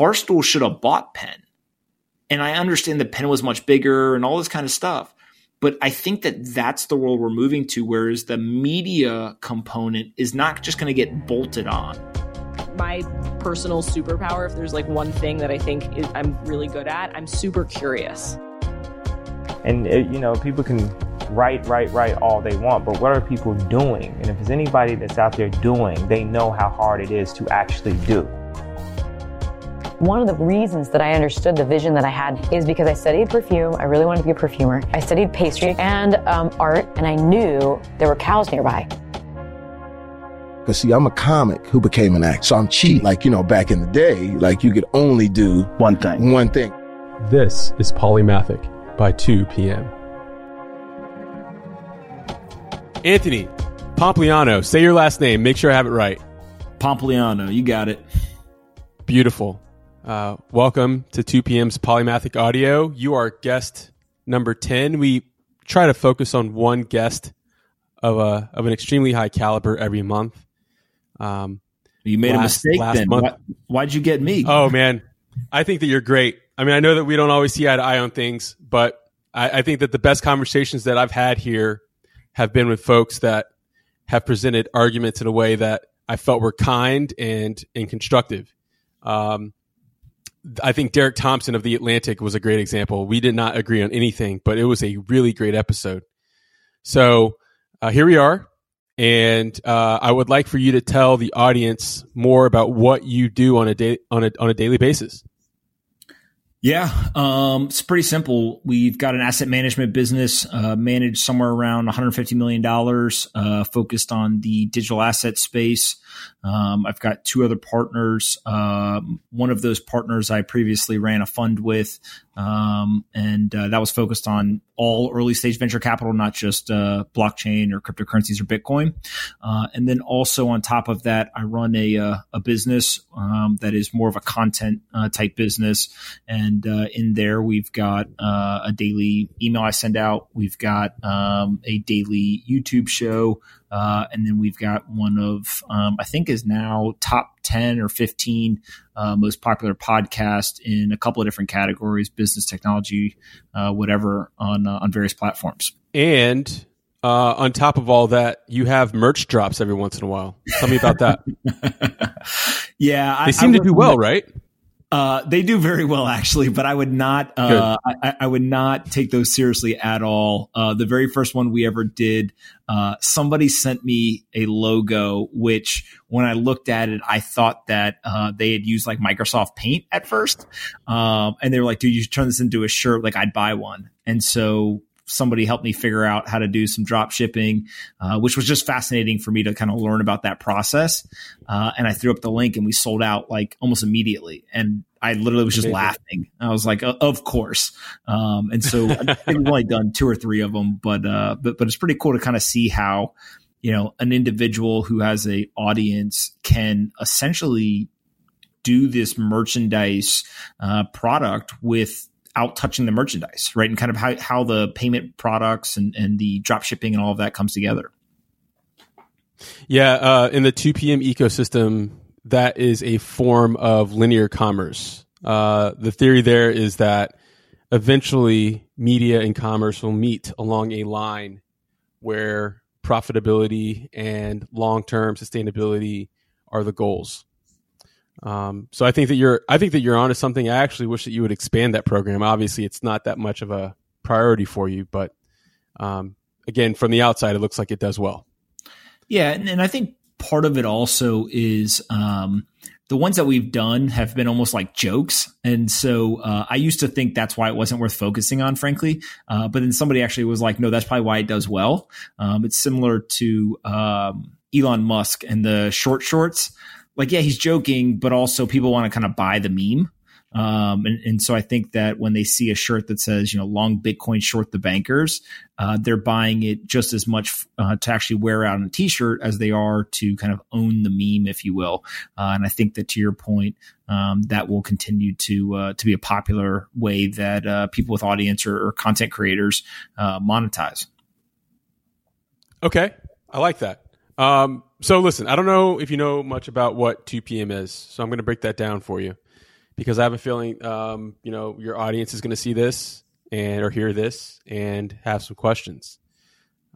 Barstool should have bought Penn. And I understand that Penn was much bigger and all this kind of stuff. But I think that that's the world we're moving to, whereas the media component is not just going to get bolted on. My personal superpower, if there's like one thing that I think is, I'm really good at, I'm super curious. And, it, uh, you know, people can write, write, write all they want, but what are people doing? And if there's anybody that's out there doing, they know how hard it is to actually do. One of the reasons that I understood the vision that I had is because I studied perfume. I really wanted to be a perfumer. I studied pastry and um, art, and I knew there were cows nearby. Because, see, I'm a comic who became an actor. So I'm cheap. Like, you know, back in the day, like you could only do one thing. One thing. This is Polymathic by 2 p.m. Anthony Pompliano, say your last name. Make sure I have it right. Pompliano, you got it. Beautiful. Uh, welcome to 2 p.m.'s Polymathic Audio. You are guest number 10. We try to focus on one guest of a of an extremely high caliber every month. Um, you made last, a mistake then. Month. Why, why'd you get me? Oh man, I think that you're great. I mean, I know that we don't always see eye to eye on things, but I, I think that the best conversations that I've had here have been with folks that have presented arguments in a way that I felt were kind and and constructive. Um, I think Derek Thompson of the Atlantic was a great example. We did not agree on anything, but it was a really great episode. So uh, here we are, and uh, I would like for you to tell the audience more about what you do on a day on a on a daily basis. Yeah, um, it's pretty simple. We've got an asset management business uh, managed somewhere around 150 million dollars, uh, focused on the digital asset space. Um, I've got two other partners. Um, one of those partners I previously ran a fund with, um, and uh, that was focused on all early stage venture capital, not just uh, blockchain or cryptocurrencies or Bitcoin. Uh, and then also on top of that, I run a uh, a business um, that is more of a content uh, type business, and uh, in there we've got a daily email I send out. We've got um, a daily YouTube show. Uh, and then we've got one of, um, I think is now top 10 or 15 uh, most popular podcast in a couple of different categories, business technology, uh, whatever on, uh, on various platforms. And uh, on top of all that, you have merch drops every once in a while. Tell me about that. yeah. They seem I, to do well, right? Uh, they do very well, actually, but I would not. Uh, I, I, would not take those seriously at all. Uh, the very first one we ever did, uh, somebody sent me a logo, which when I looked at it, I thought that uh, they had used like Microsoft Paint at first, um, and they were like, "Dude, you should turn this into a shirt. Like, I'd buy one." And so somebody helped me figure out how to do some drop shipping, uh, which was just fascinating for me to kind of learn about that process. Uh, and I threw up the link and we sold out like almost immediately. And I literally was just laughing. I was like, of course. Um, and so I think we've only done two or three of them, but, uh, but, but it's pretty cool to kind of see how, you know, an individual who has a audience can essentially do this merchandise, uh, product with out touching the merchandise, right? And kind of how, how the payment products and, and the drop shipping and all of that comes together. Yeah, uh, in the 2 p.m. ecosystem, that is a form of linear commerce. Uh, the theory there is that eventually media and commerce will meet along a line where profitability and long term sustainability are the goals. Um, so I think that you're I think that you're onto something. I actually wish that you would expand that program. Obviously, it's not that much of a priority for you, but um, again, from the outside, it looks like it does well. Yeah, and, and I think part of it also is um, the ones that we've done have been almost like jokes, and so uh, I used to think that's why it wasn't worth focusing on, frankly. Uh, but then somebody actually was like, "No, that's probably why it does well." Um, it's similar to um, Elon Musk and the short shorts like, yeah, he's joking, but also people want to kind of buy the meme. Um, and, and, so I think that when they see a shirt that says, you know, long Bitcoin, short the bankers, uh, they're buying it just as much uh, to actually wear out on a t shirt as they are to kind of own the meme, if you will. Uh, and I think that to your point, um, that will continue to uh, to be a popular way that uh, people with audience or, or content creators uh, monetize. Okay, I like that. Um, so listen, I don't know if you know much about what 2 p.m. is, so I'm going to break that down for you because I have a feeling, um, you know, your audience is going to see this and or hear this and have some questions.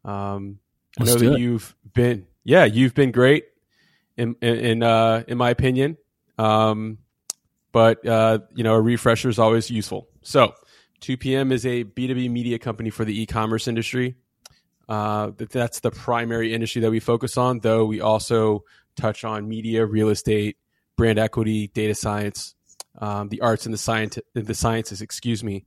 Um, I know that it. you've been, yeah, you've been great in in in, uh, in my opinion. Um, but uh, you know, a refresher is always useful. So, 2PM is a B2B media company for the e-commerce industry. Uh, that's the primary industry that we focus on, though we also touch on media, real estate, brand equity, data science, um, the arts and the science, the sciences. Excuse me.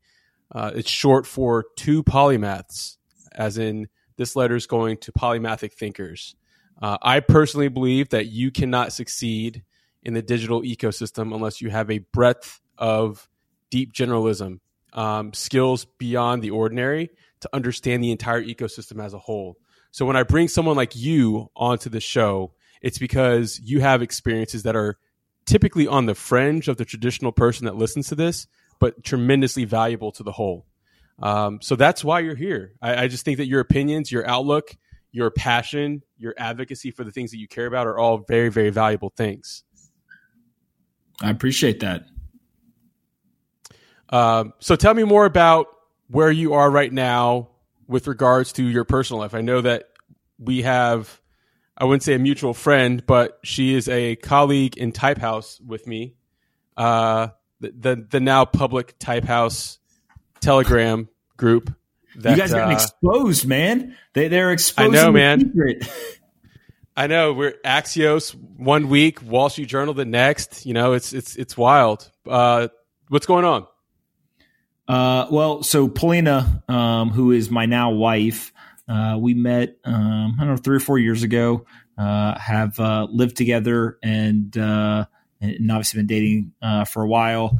Uh, it's short for two polymaths, as in this letter is going to polymathic thinkers. Uh, I personally believe that you cannot succeed in the digital ecosystem unless you have a breadth of deep generalism, um, skills beyond the ordinary to understand the entire ecosystem as a whole. So when I bring someone like you onto the show, it's because you have experiences that are typically on the fringe of the traditional person that listens to this, but tremendously valuable to the whole. Um, so that's why you're here. I, I just think that your opinions, your outlook, your passion, your advocacy for the things that you care about are all very, very valuable things. I appreciate that. Um, so tell me more about where you are right now with regards to your personal life. I know that we have, I wouldn't say a mutual friend, but she is a colleague in Type House with me. Uh, the, the, the now public Type House Telegram group. That, you guys got uh, exposed, man. They they're exposed. I know, man. I know. We're Axios one week, Wall Street Journal the next. You know, it's it's it's wild. Uh, what's going on? Uh, well, so Polina, um, who is my now wife, uh, we met, um, I don't know, three or four years ago, uh, have, uh, lived together and, uh, and obviously been dating, uh, for a while.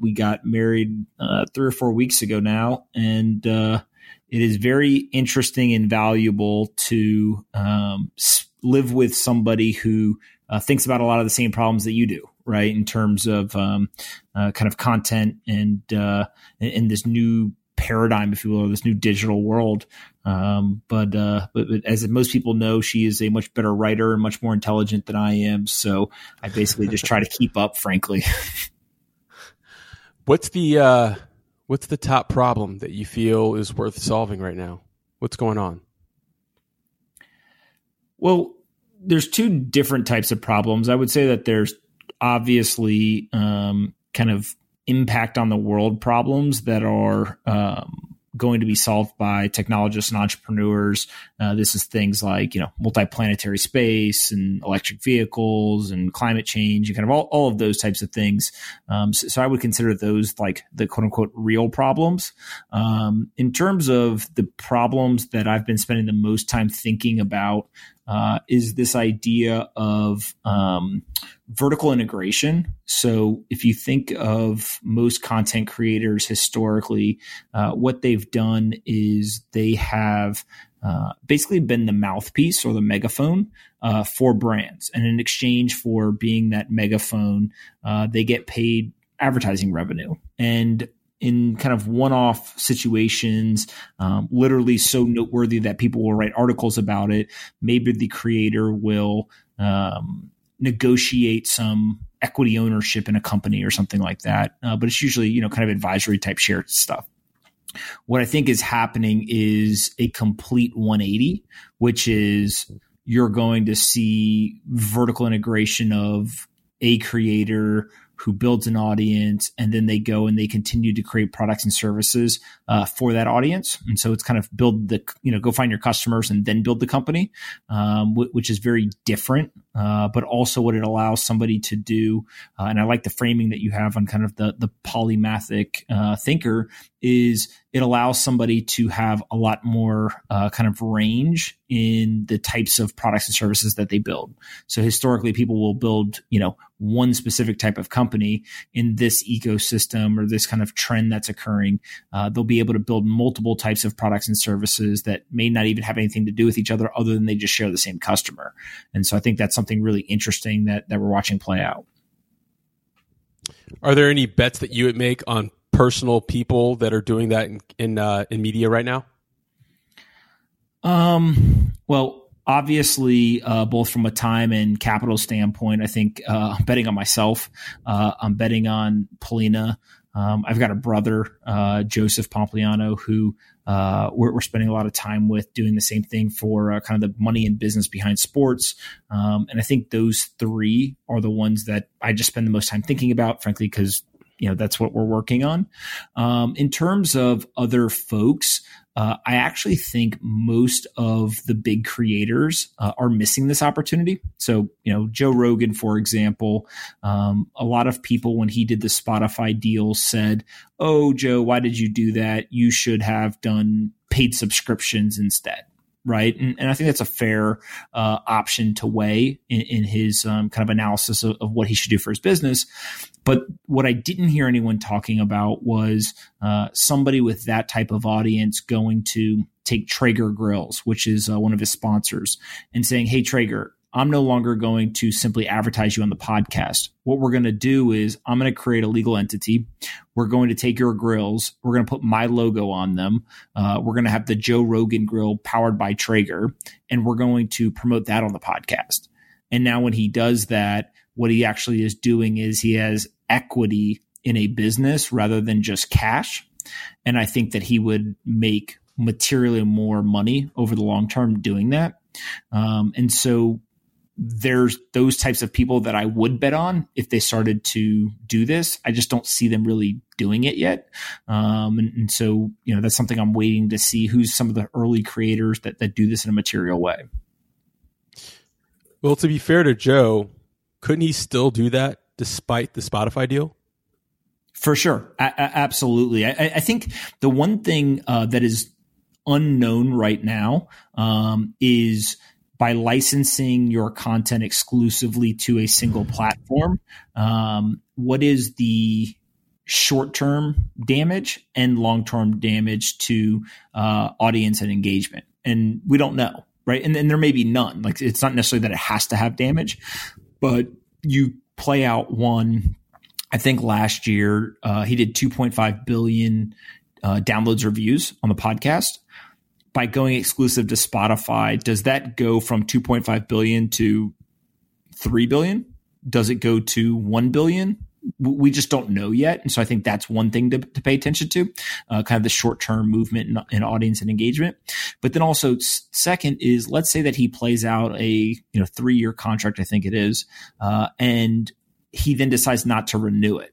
we got married, three or four weeks ago now. And, it is very interesting and valuable to, um, live with somebody who, thinks about a lot of the same problems that you do right? In terms of um, uh, kind of content and uh, in this new paradigm, if you will, or this new digital world. Um, but, uh, but, but as most people know, she is a much better writer and much more intelligent than I am. So I basically just try to keep up, frankly. what's the uh, what's the top problem that you feel is worth solving right now? What's going on? Well, there's two different types of problems. I would say that there's obviously um, kind of impact on the world problems that are um, going to be solved by technologists and entrepreneurs. Uh, this is things like you know multiplanetary space and electric vehicles and climate change and kind of all, all of those types of things. Um, so, so, I would consider those like the quote unquote real problems. Um, in terms of the problems that I've been spending the most time thinking about uh, is this idea of um, vertical integration. So, if you think of most content creators historically, uh, what they've done is they have uh, basically been the mouthpiece or the megaphone uh, for brands. And in exchange for being that megaphone, uh, they get paid advertising revenue. And in kind of one-off situations, um, literally so noteworthy that people will write articles about it. Maybe the creator will um, negotiate some equity ownership in a company or something like that. Uh, but it's usually you know kind of advisory type share stuff. What I think is happening is a complete 180, which is you're going to see vertical integration of a creator who builds an audience and then they go and they continue to create products and services uh, for that audience and so it's kind of build the you know go find your customers and then build the company um, w- which is very different uh, but also what it allows somebody to do uh, and i like the framing that you have on kind of the the polymathic uh, thinker is it allows somebody to have a lot more uh, kind of range in the types of products and services that they build. So historically, people will build, you know, one specific type of company in this ecosystem or this kind of trend that's occurring. Uh, they'll be able to build multiple types of products and services that may not even have anything to do with each other, other than they just share the same customer. And so I think that's something really interesting that that we're watching play out. Are there any bets that you would make on personal people that are doing that in in, uh, in media right now? Um. Well, obviously, uh, both from a time and capital standpoint, I think uh, I'm betting on myself. Uh, I'm betting on Polina. Um, I've got a brother, uh, Joseph Pompliano, who uh, we're, we're, spending a lot of time with doing the same thing for uh, kind of the money and business behind sports. Um, and I think those three are the ones that I just spend the most time thinking about, frankly, because you know that's what we're working on. Um, in terms of other folks, uh, I actually think most of the big creators uh, are missing this opportunity. So, you know, Joe Rogan, for example, um, a lot of people when he did the Spotify deal said, "Oh, Joe, why did you do that? You should have done paid subscriptions instead." Right? And, and, I think that's a fair uh, option to weigh in, in his um, kind of analysis of, of, what he should do for his business. But what I didn't hear anyone talking about was uh, somebody with that type of audience going to take Traeger Grills, which is uh, one of his sponsors, and saying, "Hey, Traeger." I'm no longer going to simply advertise you on the podcast. What we're going to do is I'm going to create a legal entity. We're going to take your grills. We're going to put my logo on them. Uh, we're going to have the Joe Rogan grill powered by Traeger, and we're going to promote that on the podcast. And now, when he does that, what he actually is doing is he has equity in a business rather than just cash. And I think that he would make materially more money over the long term doing that. Um, and so there's those types of people that I would bet on if they started to do this. I just don't see them really doing it yet. Um, and, and, so, you know, that's something I'm waiting to see who's some of the early creators that, that do this in a material way. Well, to be fair to Joe, couldn't he still do that despite the Spotify deal? For sure. absolutely. I, I, think the one thing uh, that is unknown right now um, is – by licensing your content exclusively to a single platform, um, what is the short term damage and long term damage to uh, audience and engagement? And we don't know, right? And, there may be none. Like it's not necessarily that it has to have damage, but you play out one. I think last year uh, he did 2.5 billion uh, downloads or views on the podcast by going exclusive to Spotify, does that go from 2.5 billion to 3 billion? Does it go to 1 billion? We just don't know yet. And so I think that's one thing to, to pay attention to, uh, kind of the short term movement in, in, audience and engagement. But then also, second is let's say that he plays out a you know three year contract, I think it is, uh, and he then decides not to renew it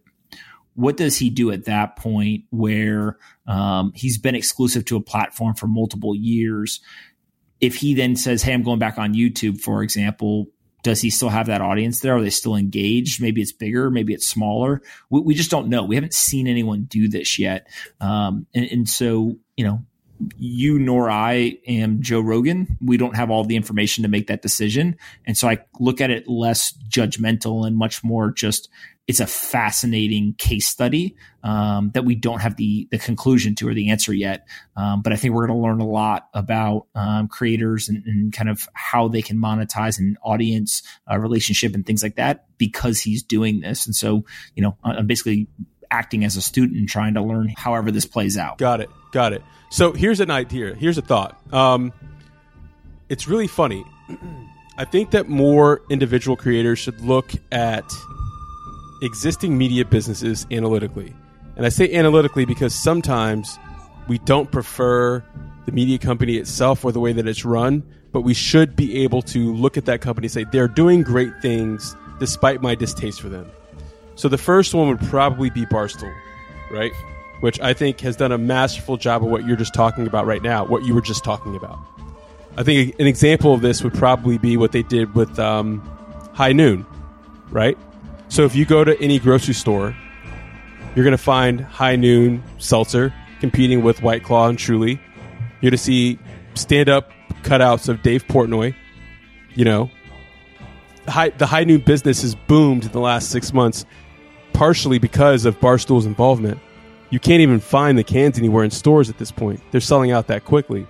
what does he do at that point where um, he's been exclusive to a platform for multiple years? If he then says, Hey, I'm going back on YouTube, for example, does he still have that audience there? Are they still engaged? Maybe it's bigger, maybe it's smaller. We, we just don't know. We haven't seen anyone do this yet. Um, and, and so, you know, you nor I am Joe Rogan. We don't have all the information to make that decision. And so I look at it less judgmental and much more just it's a fascinating case study um, that we don't have the the conclusion to or the answer yet. Um, but I think we're going to learn a lot about um, creators and, and, kind of how they can monetize an audience uh, relationship and things like that because he's doing this. And so, you know, I'm basically acting as a student and trying to learn however this plays out. Got it. Got it. So here's an idea. Here's a thought. Um, it's really funny. I think that more individual creators should look at existing media businesses analytically. And I say analytically because sometimes we don't prefer the media company itself or the way that it's run, but we should be able to look at that company and say they're doing great things despite my distaste for them. So the first one would probably be Barstool, right? Which I think has done a masterful job of what you're just talking about right now, what you were just talking about. I think an example of this would probably be what they did with um, High Noon, right? So if you go to any grocery store, you're going to find High Noon Seltzer competing with White Claw and Truly. You're going to see stand up cutouts of Dave Portnoy. You know, high, the High Noon business has boomed in the last six months, partially because of Barstool's involvement. You can't even find the cans anywhere in stores at this point. They're selling out that quickly.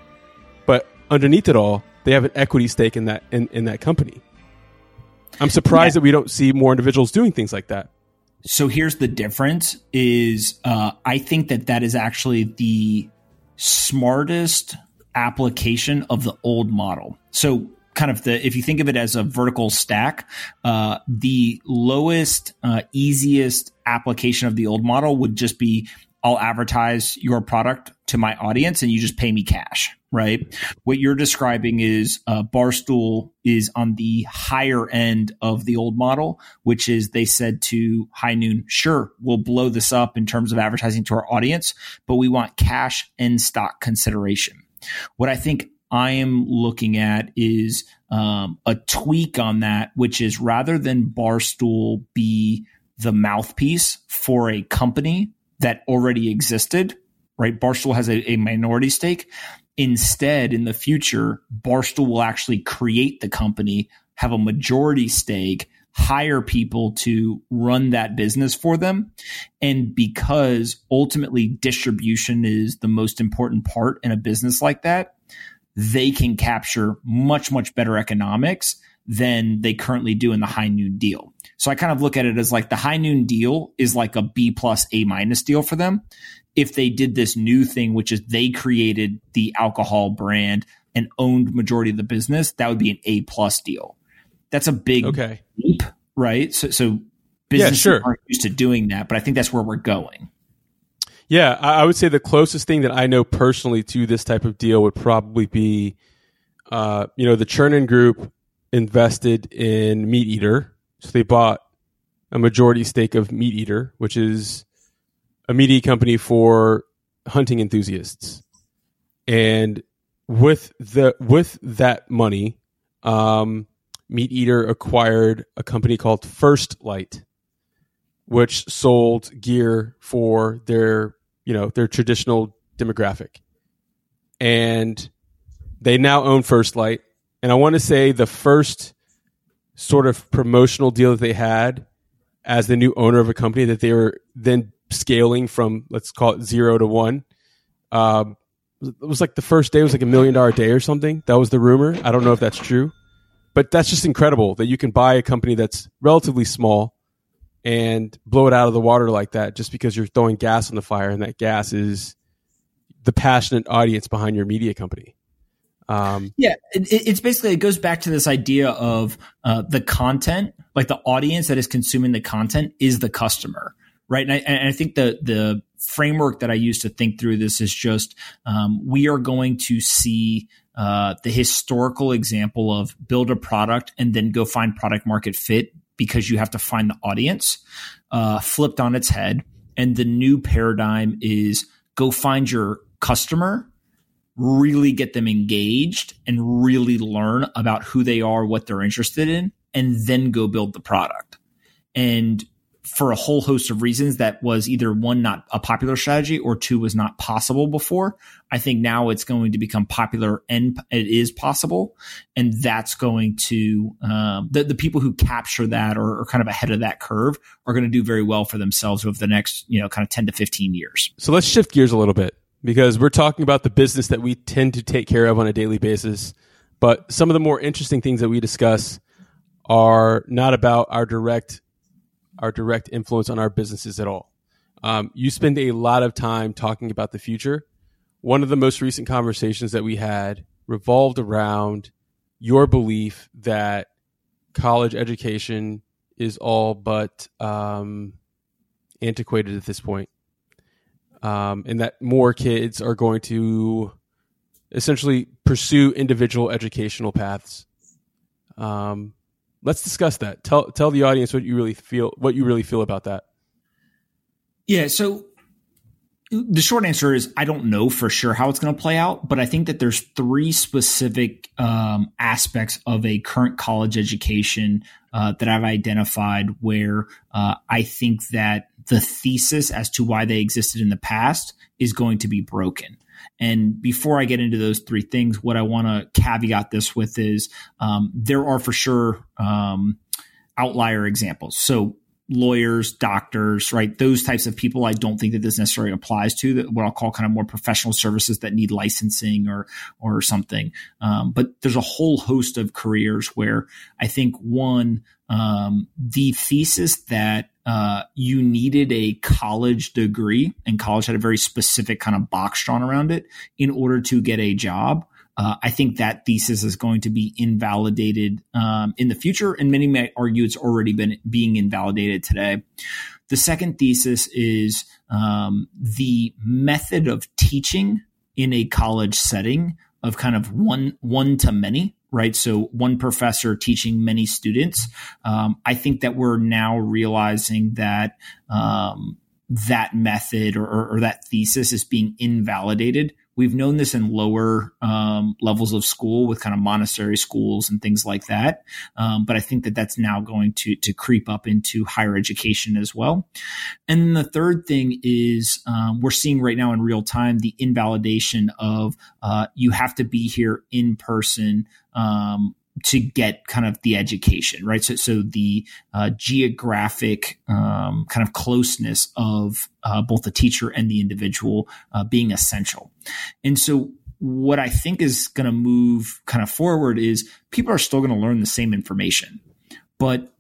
But underneath it all, they have an equity stake in that in, in that company. I'm surprised yeah. that we don't see more individuals doing things like that. So here's the difference: is uh, I think that that is actually the smartest application of the old model. So kind of the if you think of it as a vertical stack, uh, the lowest, uh, easiest application of the old model would just be I'll advertise your product to my audience and you just pay me cash, right? What you're describing is uh, Barstool is on the higher end of the old model, which is they said to High Noon, sure, we'll blow this up in terms of advertising to our audience, but we want cash and stock consideration. What I think I am looking at is um, a tweak on that, which is rather than Barstool be the mouthpiece for a company that already existed, right? Barstool has a, a minority stake. Instead, in the future, Barstool will actually create the company, have a majority stake, hire people to run that business for them. And because ultimately distribution is the most important part in a business like that, they can capture much, much better economics than they currently do in the high noon deal. So I kind of look at it as like the high noon deal is like a B plus A minus deal for them. If they did this new thing, which is they created the alcohol brand and owned majority of the business, that would be an A plus deal. That's a big okay. leap, right? So, so businesses yeah, sure. aren't used to doing that, but I think that's where we're going. Yeah, I would say the closest thing that I know personally to this type of deal would probably be, uh, you know, the Chernin Group invested in MeatEater. So they bought a majority stake of MeatEater, which is a media company for hunting enthusiasts. And with the with that money, um, MeatEater acquired a company called First Lite, which sold gear for their you know their traditional demographic, and they now own First Lite. And I want to say the first sort of promotional deal that they had as the new owner of a company that they were then scaling from let's call it zero to one. Um, it was like the first day was like a million dollar day or something. That was the rumor. I don't know if that's true, but that's just incredible that you can buy a company that's relatively small and blow it out of the water like that just because you're throwing gas on the fire and that gas is the passionate audience behind your media company. Um, yeah, it, it's basically it goes back to this idea of uh, the content, like the audience that is consuming the content is the customer, right? And I, and I think the the framework that I use to think through this is just um, we are going to see uh, the historical example of build a product and then go find product market fit because you have to find the audience uh, flipped on its head, and the new paradigm is go find your customer really get them engaged and really learn about who they are, what they're interested in, and then go build the product. And for a whole host of reasons, that was either one, not a popular strategy, or two, was not possible before. I think now it's going to become popular and it is possible. And that's going to, um, the, the people who capture that or are kind of ahead of that curve are going to do very well for themselves over the next, you know, kind of 10 to 15 years. So let's shift gears a little bit because we're talking about the business that we tend to take care of on a daily basis. But some of the more interesting things that we discuss are not about our direct our direct influence on our businesses at all. Um, you spend a lot of time talking about the future. One of the most recent conversations that we had revolved around your belief that college education is all but um, antiquated at this point um, and that more kids are going to essentially pursue individual educational paths. Um, let's discuss that. Tell tell the audience what you really feel what you really feel about that. Yeah, so the short answer is I don't know for sure how it's going to play out, but I think that there's three specific um, aspects of a current college education uh, that I've identified where uh, I think that the thesis as to why they existed in the past is going to be broken. And before I get into those three things, what I want to caveat this with is um, there are for sure um, outlier examples. So lawyers, doctors, right? Those types of people, I don't think that this necessarily applies to that what I'll call kind of more professional services that need licensing or or something. Um, but there's a whole host of careers where I think one um, the thesis that uh, you needed a college degree and college had a very specific kind of box drawn around it in order to get a job uh, I think that thesis is going to be invalidated um, in the future, and many may argue it's already been being invalidated today. The second thesis is um, the method of teaching in a college setting of kind of one one to many right so one professor teaching many students um, i think that we're now realizing that um, that method or, or, or, that thesis is being invalidated We've known this in lower um, levels of school with kind of Montessori schools and things like that. Um, but I think that that's now going to to creep up into higher education as well. And the third thing is um, we're seeing right now in real time the invalidation of uh, you have to be here in person um, to get kind of the education, right? So, so the uh, geographic um, kind of closeness of uh, both the teacher and the individual uh, being essential. And so, what I think is going to move kind of forward is people are still going to learn the same information, but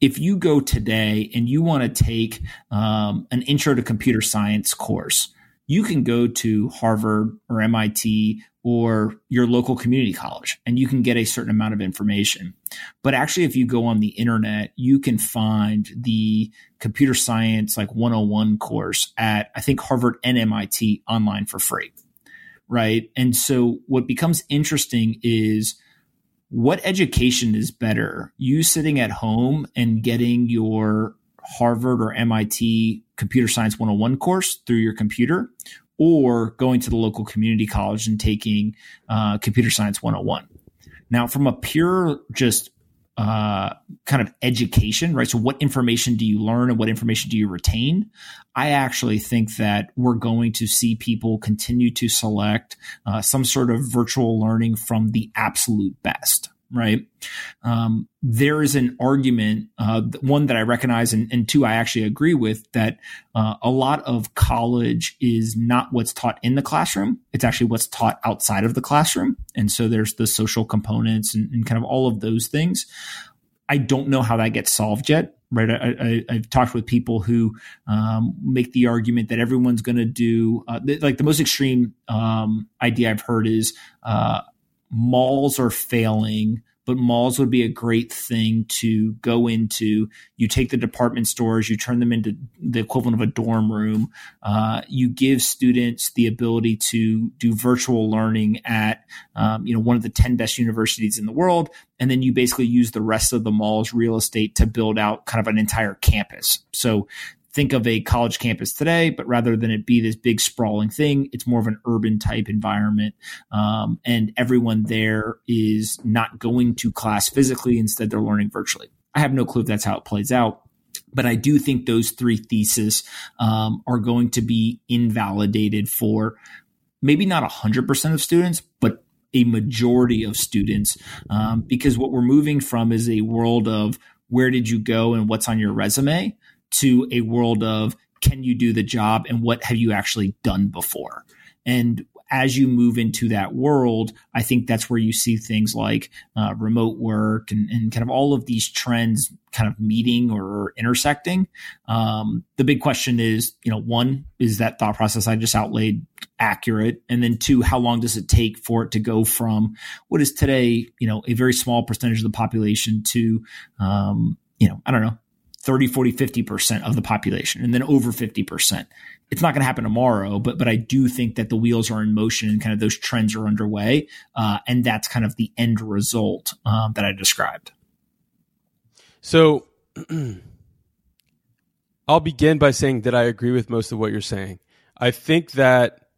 if you go today and you want to take um, an intro to computer science course, you can go to Harvard or MIT or your local community college and you can get a certain amount of information. But actually, if you go on the internet, you can find the computer science like 101 course at, I think, Harvard and MIT online for free. Right. And so what becomes interesting is what education is better? You sitting at home and getting your Harvard or MIT computer science 101 course through your computer or going to the local community college and taking uh, computer science 101. Now, from a pure just uh, kind of education, right? So, what information do you learn and what information do you retain? I actually think that we're going to see people continue to select uh, some sort of virtual learning from the absolute best right? Um, there is an argument, uh, one that I recognize, and, and, two I actually agree with, that uh, a lot of college is not what's taught in the classroom. It's actually what's taught outside of the classroom. And so there's the social components and, and kind of all of those things. I don't know how that gets solved yet right? I, have talked with people who um, make the argument that everyone's going to do uh, th- like the most extreme um, idea I've heard is uh, malls are failing but malls would be a great thing to go into. You take the department stores, you turn them into the equivalent of a dorm room. Uh, you give students the ability to do virtual learning at, um, you know, one of the 10 best universities in the world. And then you basically use the rest of the mall's real estate to build out kind of an entire campus. So think of a college campus today, but rather than it be this big sprawling thing, it's more of an urban type environment. Um, and everyone there is not going to class physically. Instead, they're learning virtually. I have no clue if that's how it plays out. But I do think those three theses um, are going to be invalidated for maybe not 100% of students, but a majority of students um, because what we're moving from is a world of where did you go and what's on your resume to a world of can you do the job and what have you actually done before? And as you move into that world, I think that's where you see things like uh, remote work and, and, kind of all of these trends kind of meeting or intersecting. Um, the big question is, you know, one, is that thought process I just outlaid accurate? And then two, how long does it take for it to go from what is today, you know, a very small percentage of the population to, um, you know, I don't know, 30, 40, 50% of the population and then over 50%. It's not going to happen tomorrow, but, but I do think that the wheels are in motion and kind of those trends are underway. Uh, and that's kind of the end result um, that I described. So I'll begin by saying that I agree with most of what you're saying. I think that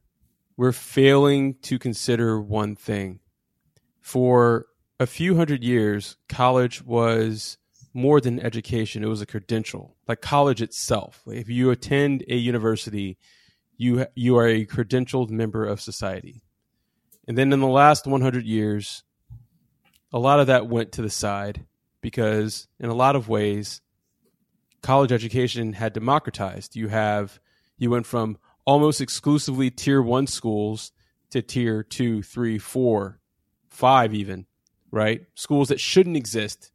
we're failing to consider one thing. For a few hundred years, college was more than education. It was a credential, like college itself. If you attend a university, you you are a credentialed member of society. And then in the last 100 years, a lot of that went to the side because in a lot of ways, college education had democratized. You have you went from almost exclusively tier one schools to tier two, three, four, five, even right? Schools that shouldn't exist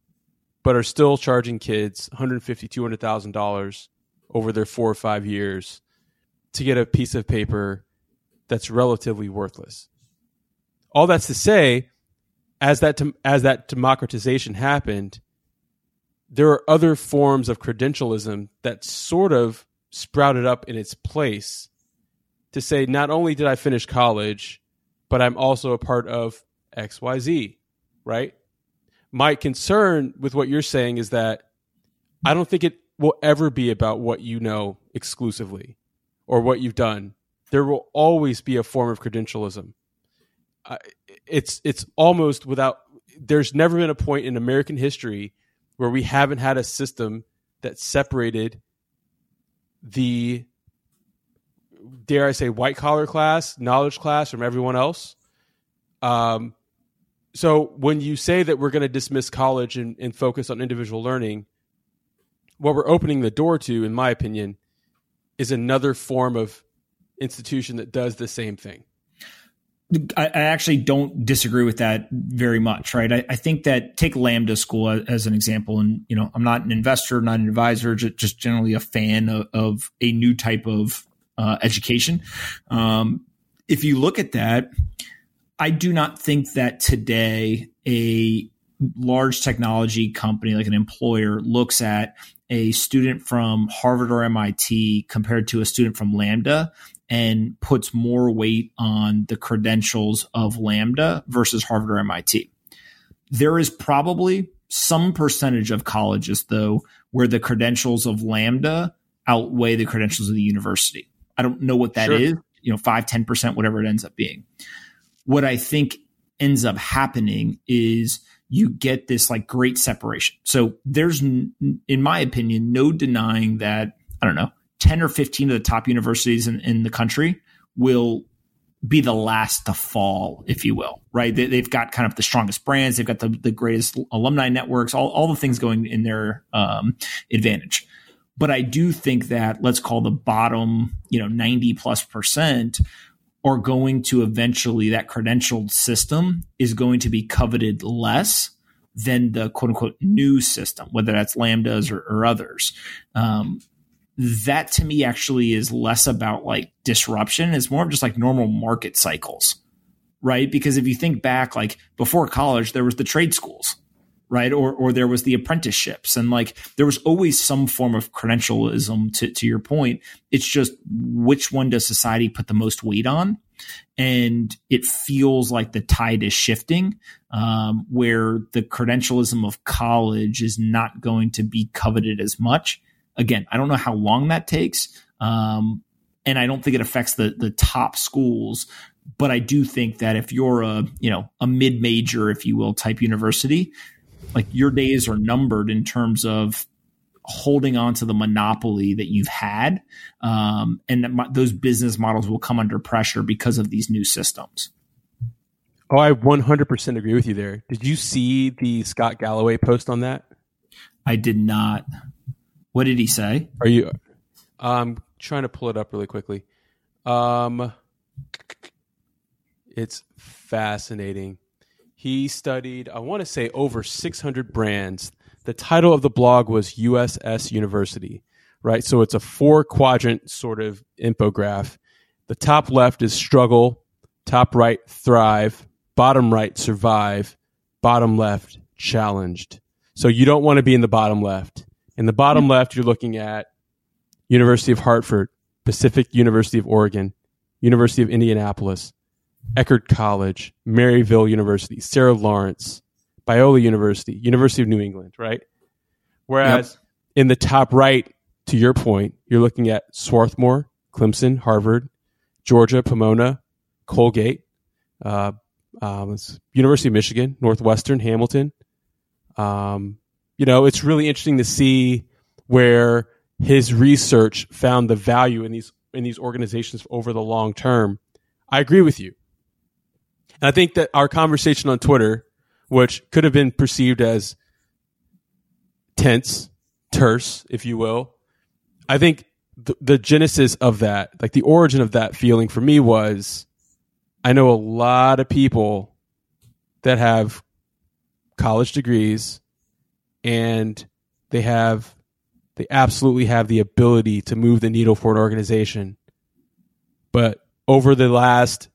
but are still charging kids 150 200000 dollars over their four or five years to get a piece of paper that's relatively worthless all that's to say, as that as that democratization happened, there are other forms of credentialism that sort of sprouted up in its place to say not only did I finish college, but I'm also a part of XYZ, right? My concern with what you're saying is that I don't think it will ever be about what you know exclusively or what you've done. There will always be a form of credentialism. it's it's almost without. There's never been a point in American history where we haven't had a system that separated the dare I say white collar class, knowledge class from everyone else. Um, so when you say that we're going to dismiss college and, and focus on individual learning, what we're opening the door to, in my opinion, is another form of institution that does the same thing. I, actually don't disagree with that very much, right? I, I, think that take Lambda School as an example, and you know, I'm not an investor, not an advisor, just, just generally a fan of, of, a new type of uh, education. Um, if you look at that, I do not think that today a large technology company like an employer looks at a student from Harvard or MIT compared to a student from Lambda and puts more weight on the credentials of Lambda versus Harvard or MIT. There is probably some percentage of colleges, though, where the credentials of Lambda outweigh the credentials of the university. I don't know what that sure. is. you know, 5, 10%, whatever it ends up being. What I think ends up happening is you get this like great separation. So there's, in my opinion, no denying that, I don't know, 10 or 15 of the top universities in, in the country will be the last to fall, if you will, right? They, have got kind of the strongest brands. They've got the, the greatest alumni networks, all, all the things going in their um, advantage. But I do think that let's call the bottom, you know, 90 plus percent are going to eventually, that credentialed system is going to be coveted less than the quote unquote new system, whether that's Lambdas or, or others. Um, that to me actually is less about like disruption. It's more of just like normal market cycles, right? Because if you think back, like before college, there was the trade schools, right? Or, or there was the apprenticeships and like there was always some form of credentialism to, to your point. It's just which one does society put the most weight on? And it feels like the tide is shifting, um, where the credentialism of college is not going to be coveted as much Again, I don't know how long that takes. Um, and I don't think it affects the the top schools. But I do think that if you're a you know a mid major, if you will, type university, like your days are numbered in terms of holding on to the monopoly that you've had, um, and that those business models will come under pressure because of these new systems. Oh, I 100% agree with you there. Did you see the Scott Galloway post on that? I did not. What did he say? Are you? I'm trying to pull it up really quickly. Um, it's fascinating. He studied, I want to say, over 600 brands. The title of the blog was USS University, right? So it's a four quadrant sort of infograph. The top left is struggle, top right, thrive, bottom right, survive, bottom left, challenged. So you don't want to be in the bottom left. In the bottom left, you're looking at University of Hartford, Pacific University of Oregon, University of Indianapolis, Eckerd College, Maryville University, Sarah Lawrence, Biola University, University of New England, right? Whereas yep. in the top right, to your point, you're looking at Swarthmore, Clemson, Harvard, Georgia, Pomona, Colgate, uh, um, University of Michigan, Northwestern, Hamilton, um, you know, it's really interesting to see where his research found the value in these in these organizations over the long term. I agree with you. And I think that our conversation on Twitter, which could have been perceived as tense, terse, if you will, I think the, the genesis of that, like the origin of that feeling for me was I know a lot of people that have college degrees and they have they absolutely have the ability to move the needle for an organization. But over the last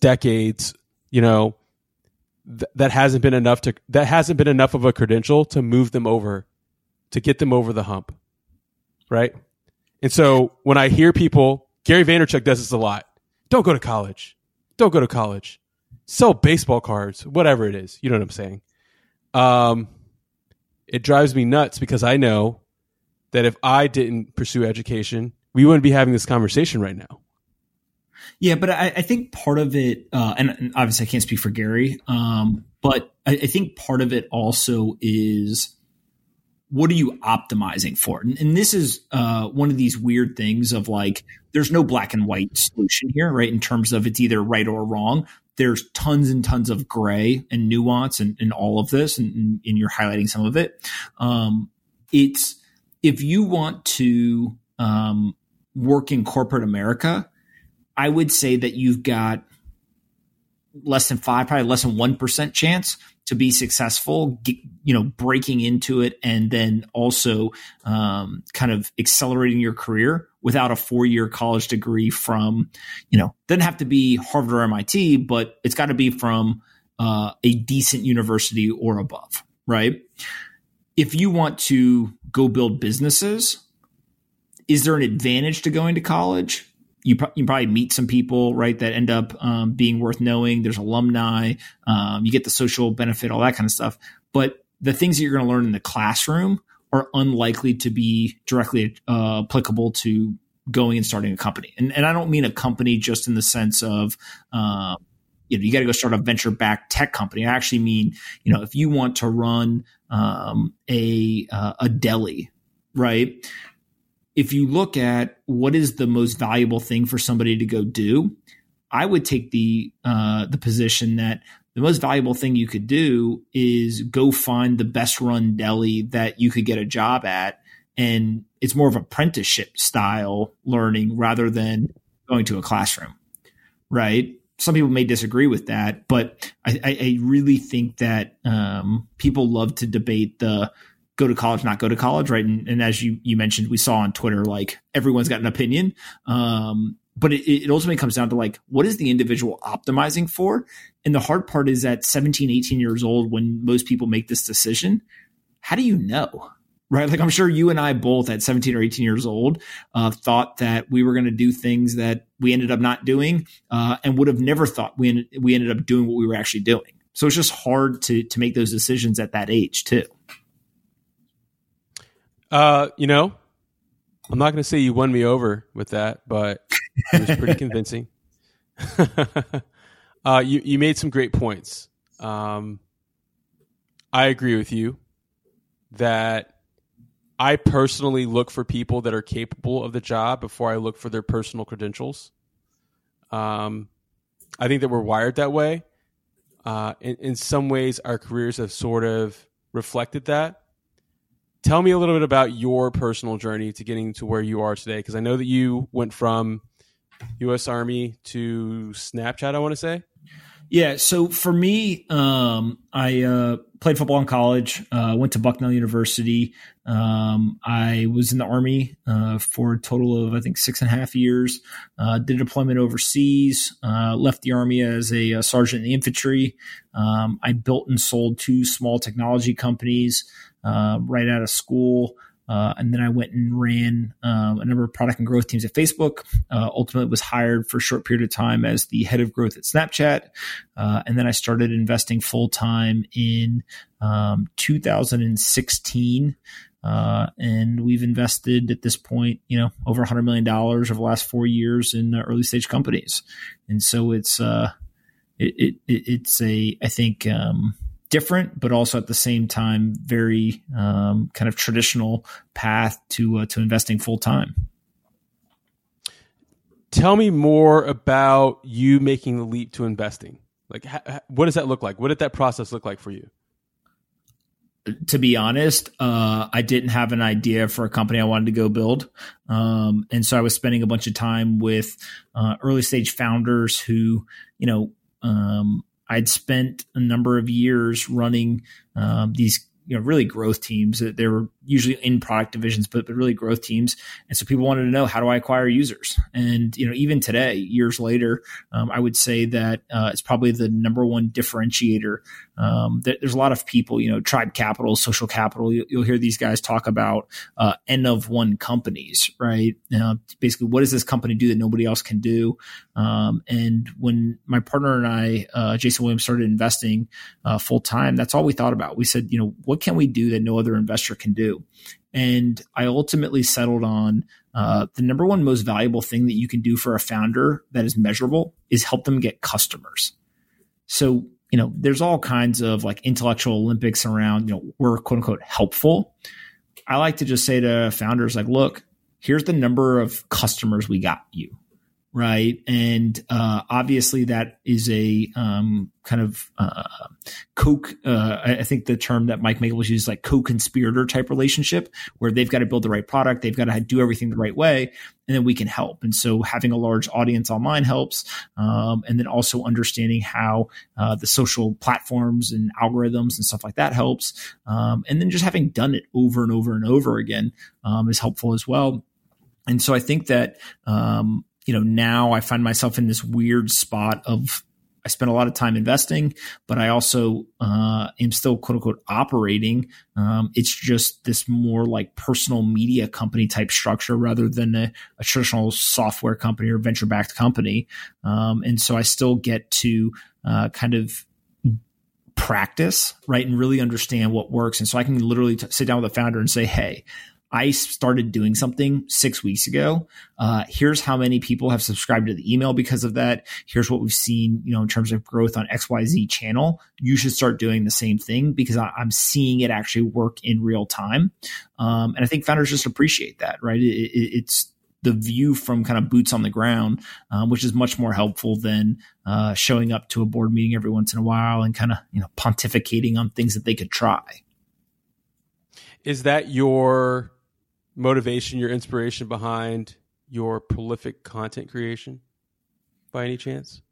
decades, you know, th- that hasn't been enough to that hasn't been enough of a credential to move them over, to get them over the hump, right? And so when I hear people, Gary Vaynerchuk does this a lot. Don't go to college. Don't go to college. Sell baseball cards, whatever it is. You know what I'm saying? Um, it drives me nuts because I know that if I didn't pursue education, we wouldn't be having this conversation right now. Yeah, but I, I think part of it, uh, and, obviously I can't speak for Gary, um, but I, I, think part of it also is what are you optimizing for? And, and this is uh, one of these weird things of like, there's no black and white solution here, right? In terms of it's either right or wrong. There's tons and tons of gray and nuance and, all of this, and, and, you're highlighting some of it. Um, it's if you want to um, work in corporate America, I would say that you've got less than five, probably less than 1% chance to be successful, you know, breaking into it and then also um, kind of accelerating your career without a four year college degree from, you know, doesn't have to be Harvard or MIT, but it's got to be from uh, a decent university or above, right? If you want to go build businesses, is there an advantage to going to college? You, you probably meet some people, right, that end up um, being worth knowing. There's alumni, um, you get the social benefit, all that kind of stuff. But the things that you're going to learn in the classroom are unlikely to be directly uh, applicable to going and starting a company. And, and I don't mean a company just in the sense of, uh, you know, you got to go start a venture backed tech company. I actually mean, you know, if you want to run um, a uh, a deli, right? If you look at what is the most valuable thing for somebody to go do, I would take the uh, the position that the most valuable thing you could do is go find the best run deli that you could get a job at, and it's more of apprenticeship style learning rather than going to a classroom, right? Some people may disagree with that, but I, I really think that um, people love to debate the go to college, not go to college, right? And, and, as you you mentioned, we saw on Twitter, like everyone's got an opinion. Um, but it, it ultimately comes down to like, what is the individual optimizing for? And the hard part is at 17, 18 years old, when most people make this decision, how do you know? Right. Like I'm sure you and I both at 17 or 18 years old uh, thought that we were going to do things that we ended up not doing uh, and would have never thought we, ended, we ended up doing what we were actually doing. So it's just hard to, to make those decisions at that age too. Uh, you know, I'm not going to say you won me over with that, but it was pretty convincing. uh, you you made some great points. Um, I agree with you that I personally look for people that are capable of the job before I look for their personal credentials. Um, I think that we're wired that way. Uh, in, in some ways, our careers have sort of reflected that tell me a little bit about your personal journey to getting to where you are today because i know that you went from us army to snapchat i want to say. Yeah so for me um, i uh, played football in college uh, went to bucknell university. Um, i was in the army uh, for a total of i think six and a half years. Uh, did deployment overseas uh, left the army as a, a sergeant in the infantry. Um, i built and sold two small technology companies uh, right out of school. Uh, and then I went and ran um, a number of product and growth teams at Facebook. Uh, ultimately, was hired for a short period of time as the head of growth at Snapchat. Uh, and then I started investing full time in um, 2016. Uh, and we've invested at this point, you know, over $100 million over the last four years in early stage companies. And so it's, uh, it, it, it's a, I think, um, different, but also at the same time very um, kind of traditional path to uh, to investing full time. Tell me more about you making the leap to investing. Like, ha- what does that look like? What did that process look like for you? to be honest, uh, I didn't have an idea for a company I wanted to go build. Um, and so I was spending a bunch of time with uh, early stage founders who, you know, um, I'd spent a number of years running um, these you know really growth teams. That they were usually in product divisions, but, but really growth teams. And so people wanted to know how do I acquire users? And you know, even today, years later, um, I would say that uh, it's probably the number one differentiator. Um, there's a lot of people, you know, tribe capital, social capital. You, will hear these guys talk about uh, N of one companies, right? basically, what does this company do that nobody else can do? Um, and when my partner and I, uh, Jason Williams, started investing uh, full time, that's all we thought about. We said, you know, what can we do that no other investor can do? And I ultimately settled on uh, the number one most valuable thing that you can do for a founder that is measurable is help them get customers. So, you know, there's all kinds of like intellectual Olympics around, you know, we're quote unquote helpful. I like to just say to founders, like, look, here's the number of customers we got you right? And uh, obviously, that is a um, kind of uh, co. Uh, I think the term that Mike Maples uses, like co-conspirator type relationship, where they've got to build the right product, they've got to do everything the right way, and then we can help. And so, having a large audience online helps, um, and then also understanding how uh, the social platforms and algorithms and stuff like that helps, um, and then just having done it over and over and over again um, is helpful as well. And so I think that um, you know, now I find myself in this weird spot of I spend a lot of time investing, but I also uh, am still quote unquote operating. Um, it's just this more like personal media company type structure rather than a, a traditional software company or venture backed company. Um, and so I still get to uh, kind of practice, right, and really understand what works. And so I can literally t- sit down with a founder and say, hey, I started doing something six weeks ago. Uh, here's how many people have subscribed to the email because of that. Here's what we've seen, you know, in terms of growth on XYZ channel. You should start doing the same thing because I, am seeing it actually work in real time. Um, and I think founders just appreciate that, right? It, it, it's the view from kind of boots on the ground, um, which is much more helpful than uh, showing up to a board meeting every once in a while and kind of, you know, pontificating on things that they could try. Is that your motivation, your inspiration behind your prolific content creation by any chance?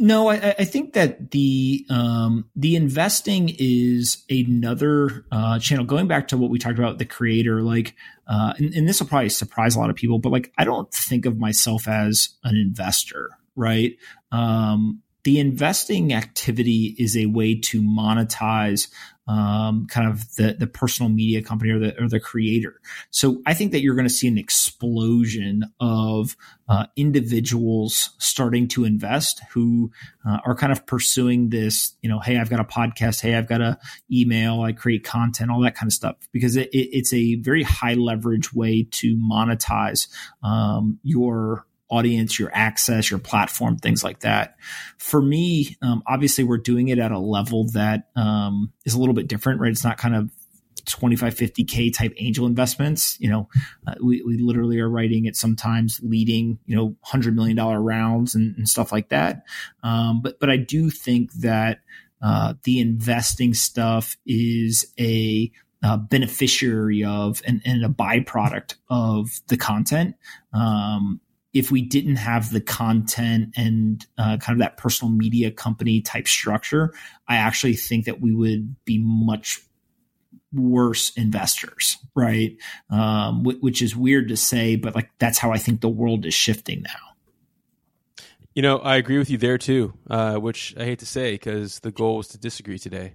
No, I, I, think that the um, the investing is another uh, channel. Going back to what we talked about, the creator, like, uh, and, and this will probably surprise a lot of people, but like, I don't think of myself as an investor, right? Um, the investing activity is a way to monetize um, kind of the the personal media company or the or the creator. So I think that you're going to see an explosion of uh, individuals starting to invest who uh, are kind of pursuing this. You know, hey, I've got a podcast. Hey, I've got a email. I create content, all that kind of stuff because it, it, it's a very high leverage way to monetize um, your audience, your access, your platform, things like that. For me, um, obviously, we're doing it at a level that um, is a little bit different, right? It's not kind of 25, 50K type angel investments. You know, uh, we, we literally are writing it sometimes leading, you know, $100 million rounds and, and stuff like that. Um, but, but I do think that uh, the investing stuff is a uh, beneficiary of and, and, a byproduct of the content. Um, if we didn't have the content and uh, kind of that personal media company type structure, I actually think that we would be much worse investors, right? Um, which is weird to say, but like that's how I think the world is shifting now. You know, I agree with you there too, uh, which I hate to say because the goal was to disagree today.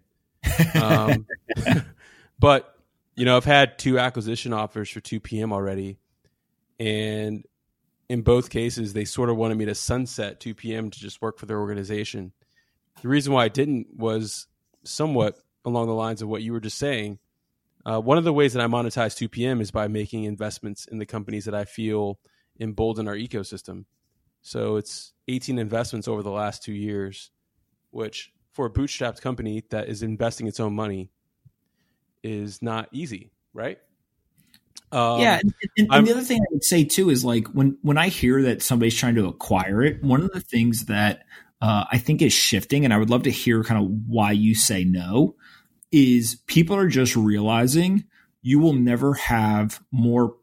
Um, but you know, I've had two acquisition offers for 2PM already, and in both cases, they sort of wanted me to sunset 2PM to just work for their organization. The reason why I didn't was somewhat along the lines of what you were just saying. Uh, one of the ways that I monetize 2PM is by making investments in the companies that I feel embolden our ecosystem. So it's 18 investments over the last two years, which for a bootstrapped company that is investing its own money is not easy, right? Um, yeah, and, and, and the other thing I would say too is like when when I hear that somebody's trying to acquire it, one of the things that uh, I think is shifting, and I would love to hear kind of why you say no, is people are just realizing you will never have more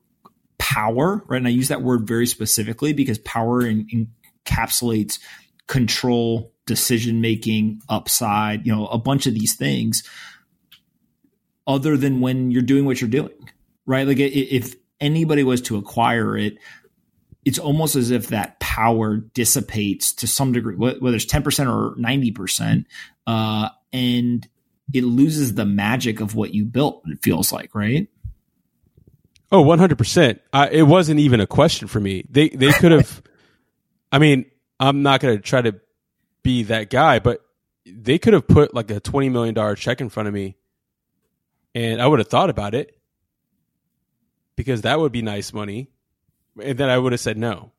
power, right? And I use that word very specifically because power in, encapsulates control, decision making, upside, you know, a bunch of these things other than when you're doing what you're doing, right? Like if anybody was to acquire it, it's almost as if that power dissipates to some degree, whether it's 10% or 90%, uh, and it loses the magic of what you built, it feels like, right? Oh, 100%. I, it wasn't even a question for me. They, they could have, I mean, I'm not going to try to be that guy, but they could have put like a $20 million check in front of me and I would have thought about it because that would be nice money. And then I would have said no.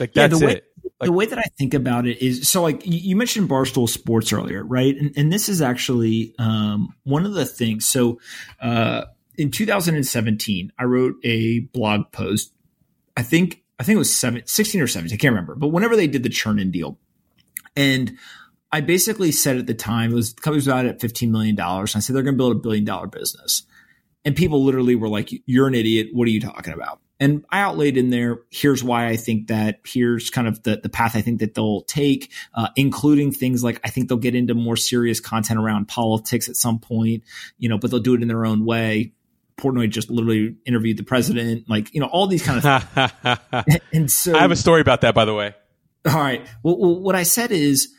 Like that's yeah, the way, it. Like, the way that I think about it is so like you mentioned Barstool Sports earlier, right? And, and this is actually um, one of the things. So uh, in 2017, I wrote a blog post. I think I think it was seven, 16 or 17, I can't remember. But whenever they did the Chernin deal, and I basically said at the time it was the company was valued at $15 million. And I said they're going to build a billion dollar business. And people literally were like, You're an idiot. What are you talking about? And I outlaid in there, here's why I think that, here's kind of the, the path I think that they'll take, uh, including things like I think they'll get into more serious content around politics at some point, you know, but they'll do it in their own way. Portnoy just literally interviewed the president, like, you know, all these kind of things. and so I have a story about that, by the way. All right. Well, well, what I said is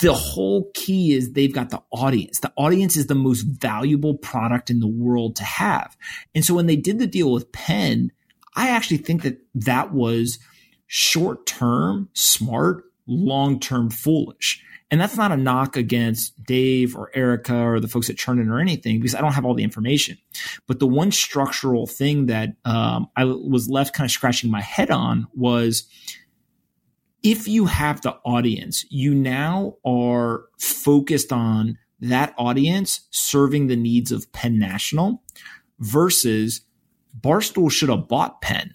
the whole key is they've got the audience. The audience is the most valuable product in the world to have. And so when they did the deal with Penn, I actually think that that was short term smart, long term foolish. And that's not a knock against Dave or Erika or the folks at Chernin or anything because I don't have all the information. But the one structural thing that um, I was left kind of scratching my head on was if you have the audience, you now are focused on that audience serving the needs of Penn National versus Barstool should have bought Penn.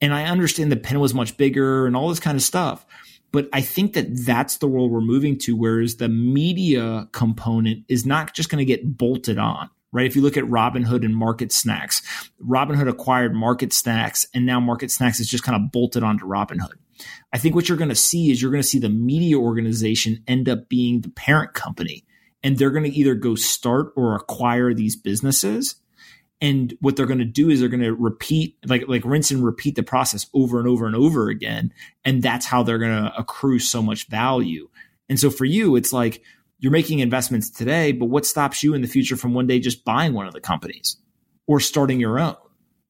And I understand that Penn was much bigger and all this kind of stuff. But I think that that's the world we're moving to, whereas the media component is not just going to get bolted on right? If you look at Robinhood and Market Snacks, Robinhood acquired Market Snacks, and now Market Snacks is just kind of bolted onto Robinhood. I think what you're going to see is you're going to see the media organization end up being the parent company, and they're going to either go start or acquire these businesses. And what they're going to do is they're going to repeat, like like rinse and repeat the process over and over and over again, and that's how they're going to accrue so much value. And so for you, it's like you're making investments today, but what stops you in the future from one day just buying one of the companies or starting your own?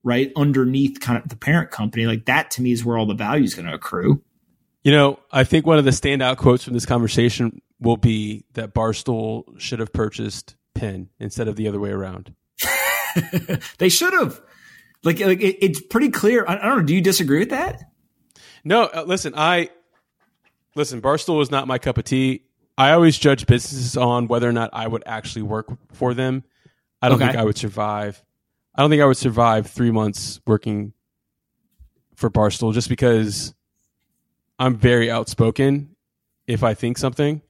Right underneath kind of the parent company like that to me is where all the value is going to accrue. You know i think one of the standout quotes from this conversation will be that barstool should have purchased Penn instead of the other way around. They should have. Like, like it, it's pretty clear. I, I, don't know do you disagree with that? No uh, listen i listen barstool is not my cup of tea. I always judge businesses on whether or not i would actually work for them. I don't okay. think i would survive I don't think I would survive three months working for Barstool just because I'm very outspoken if I think something,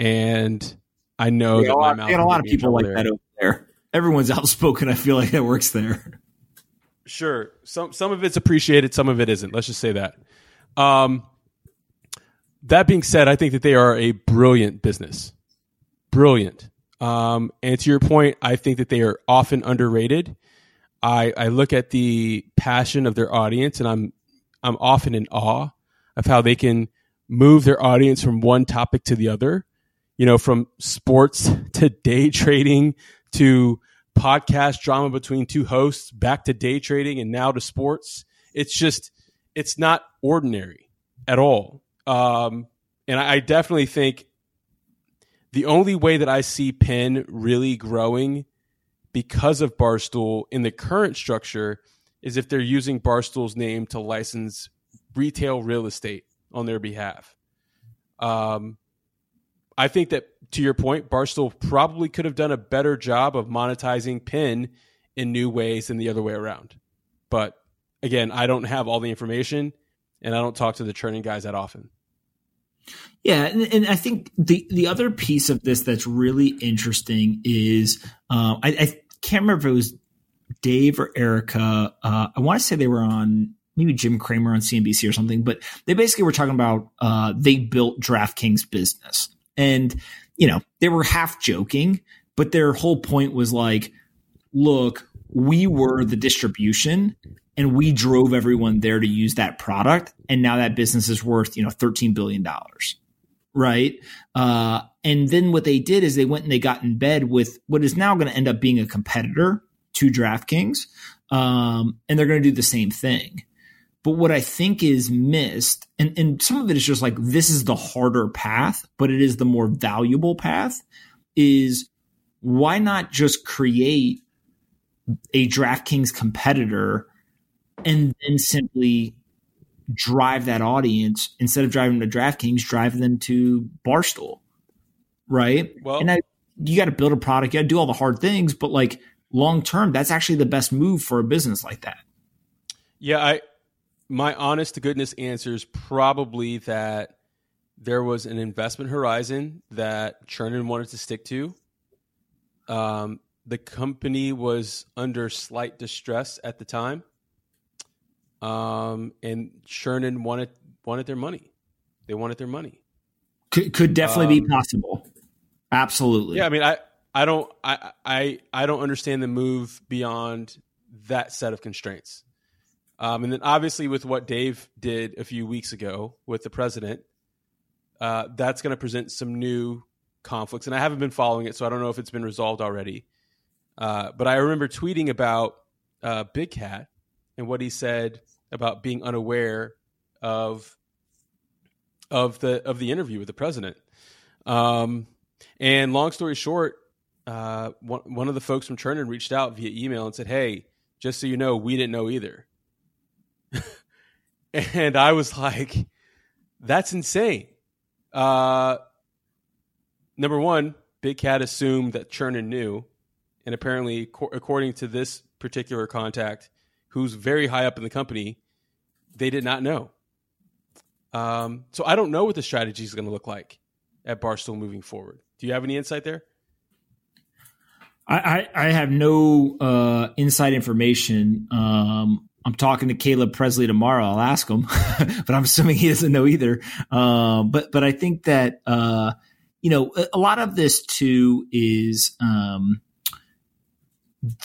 and I know that my mouth. And a lot of people like there. that over there. Everyone's outspoken. I feel like that works there. Sure, some some of it's appreciated, some of it isn't. Let's just say that. Um, that being said, I think that they are a brilliant business. Brilliant. Um, and to your point, I think that they are often underrated. I, I look at the passion of their audience, and I'm I'm often in awe of how they can move their audience from one topic to the other. You know, from sports to day trading to podcast drama between two hosts, back to day trading, and now to sports. It's just it's not ordinary at all. Um, and I, I definitely think the only way that I see Penn really growing because of Barstool in the current structure is if they're using Barstool's name to license retail real estate on their behalf. Um, I think that to your point, Barstool probably could have done a better job of monetizing Penn in new ways than the other way around. But again, I don't have all the information and I don't talk to the Chernin guys that often. Yeah, and, and, I think the the other piece of this that's really interesting is um, I, I, can't remember if it was Dave or Erika. Uh, I want to say they were on maybe Jim Cramer on CNBC or something, but they basically were talking about uh, they built DraftKings business. And, you know, they were half joking, but their whole point was like, look, we were the distribution and we drove everyone there to use that product. And now that business is worth, you know, $13 billion. Right. Uh, and then what they did is they went and they got in bed with what is now going to end up being a competitor to DraftKings. Um, and they're going to do the same thing. But what I think is missed, and, and some of it is just like this is the harder path, but it is the more valuable path, is why not just create a DraftKings competitor and then simply drive that audience instead of driving them to DraftKings, drive them to Barstool, right? Well, and I, you got to build a product, you got to do all the hard things, but like long term, that's actually the best move for a business like that. Yeah, I my honest to goodness answer is probably that there was an investment horizon that Chernin wanted to stick to. Um, the company was under slight distress at the time, um, and Chernin wanted wanted their money. They wanted their money. Could, could definitely um, be possible. Absolutely. Yeah, I mean, I I don't I I I don't understand the move beyond that set of constraints. Um, and then obviously with what Dave did a few weeks ago with the president, uh, that's going to present some new conflicts. And I haven't been following it, so I don't know if it's been resolved already. Uh, but I remember tweeting about uh, Big Cat and what he said about being unaware of of the of the interview with the president. Um, and long story short, uh, one, one of the folks from Chernin reached out via email and said, "Hey, just so you know, we didn't know either." and I was like, that's insane. Uh, number one, Big Cat assumed that Chernin knew. And apparently, co- according to this particular contact, who's very high up in the company, they did not know. Um, so I don't know what the strategy is going to look like at Barstool moving forward. Do you have any insight there? I, I, I have no uh, inside information. Um, I'm talking to Caleb Pressley tomorrow. I'll ask him, but I'm assuming he doesn't know either. Um, but but I think that uh, you know a, a, lot of this too is um,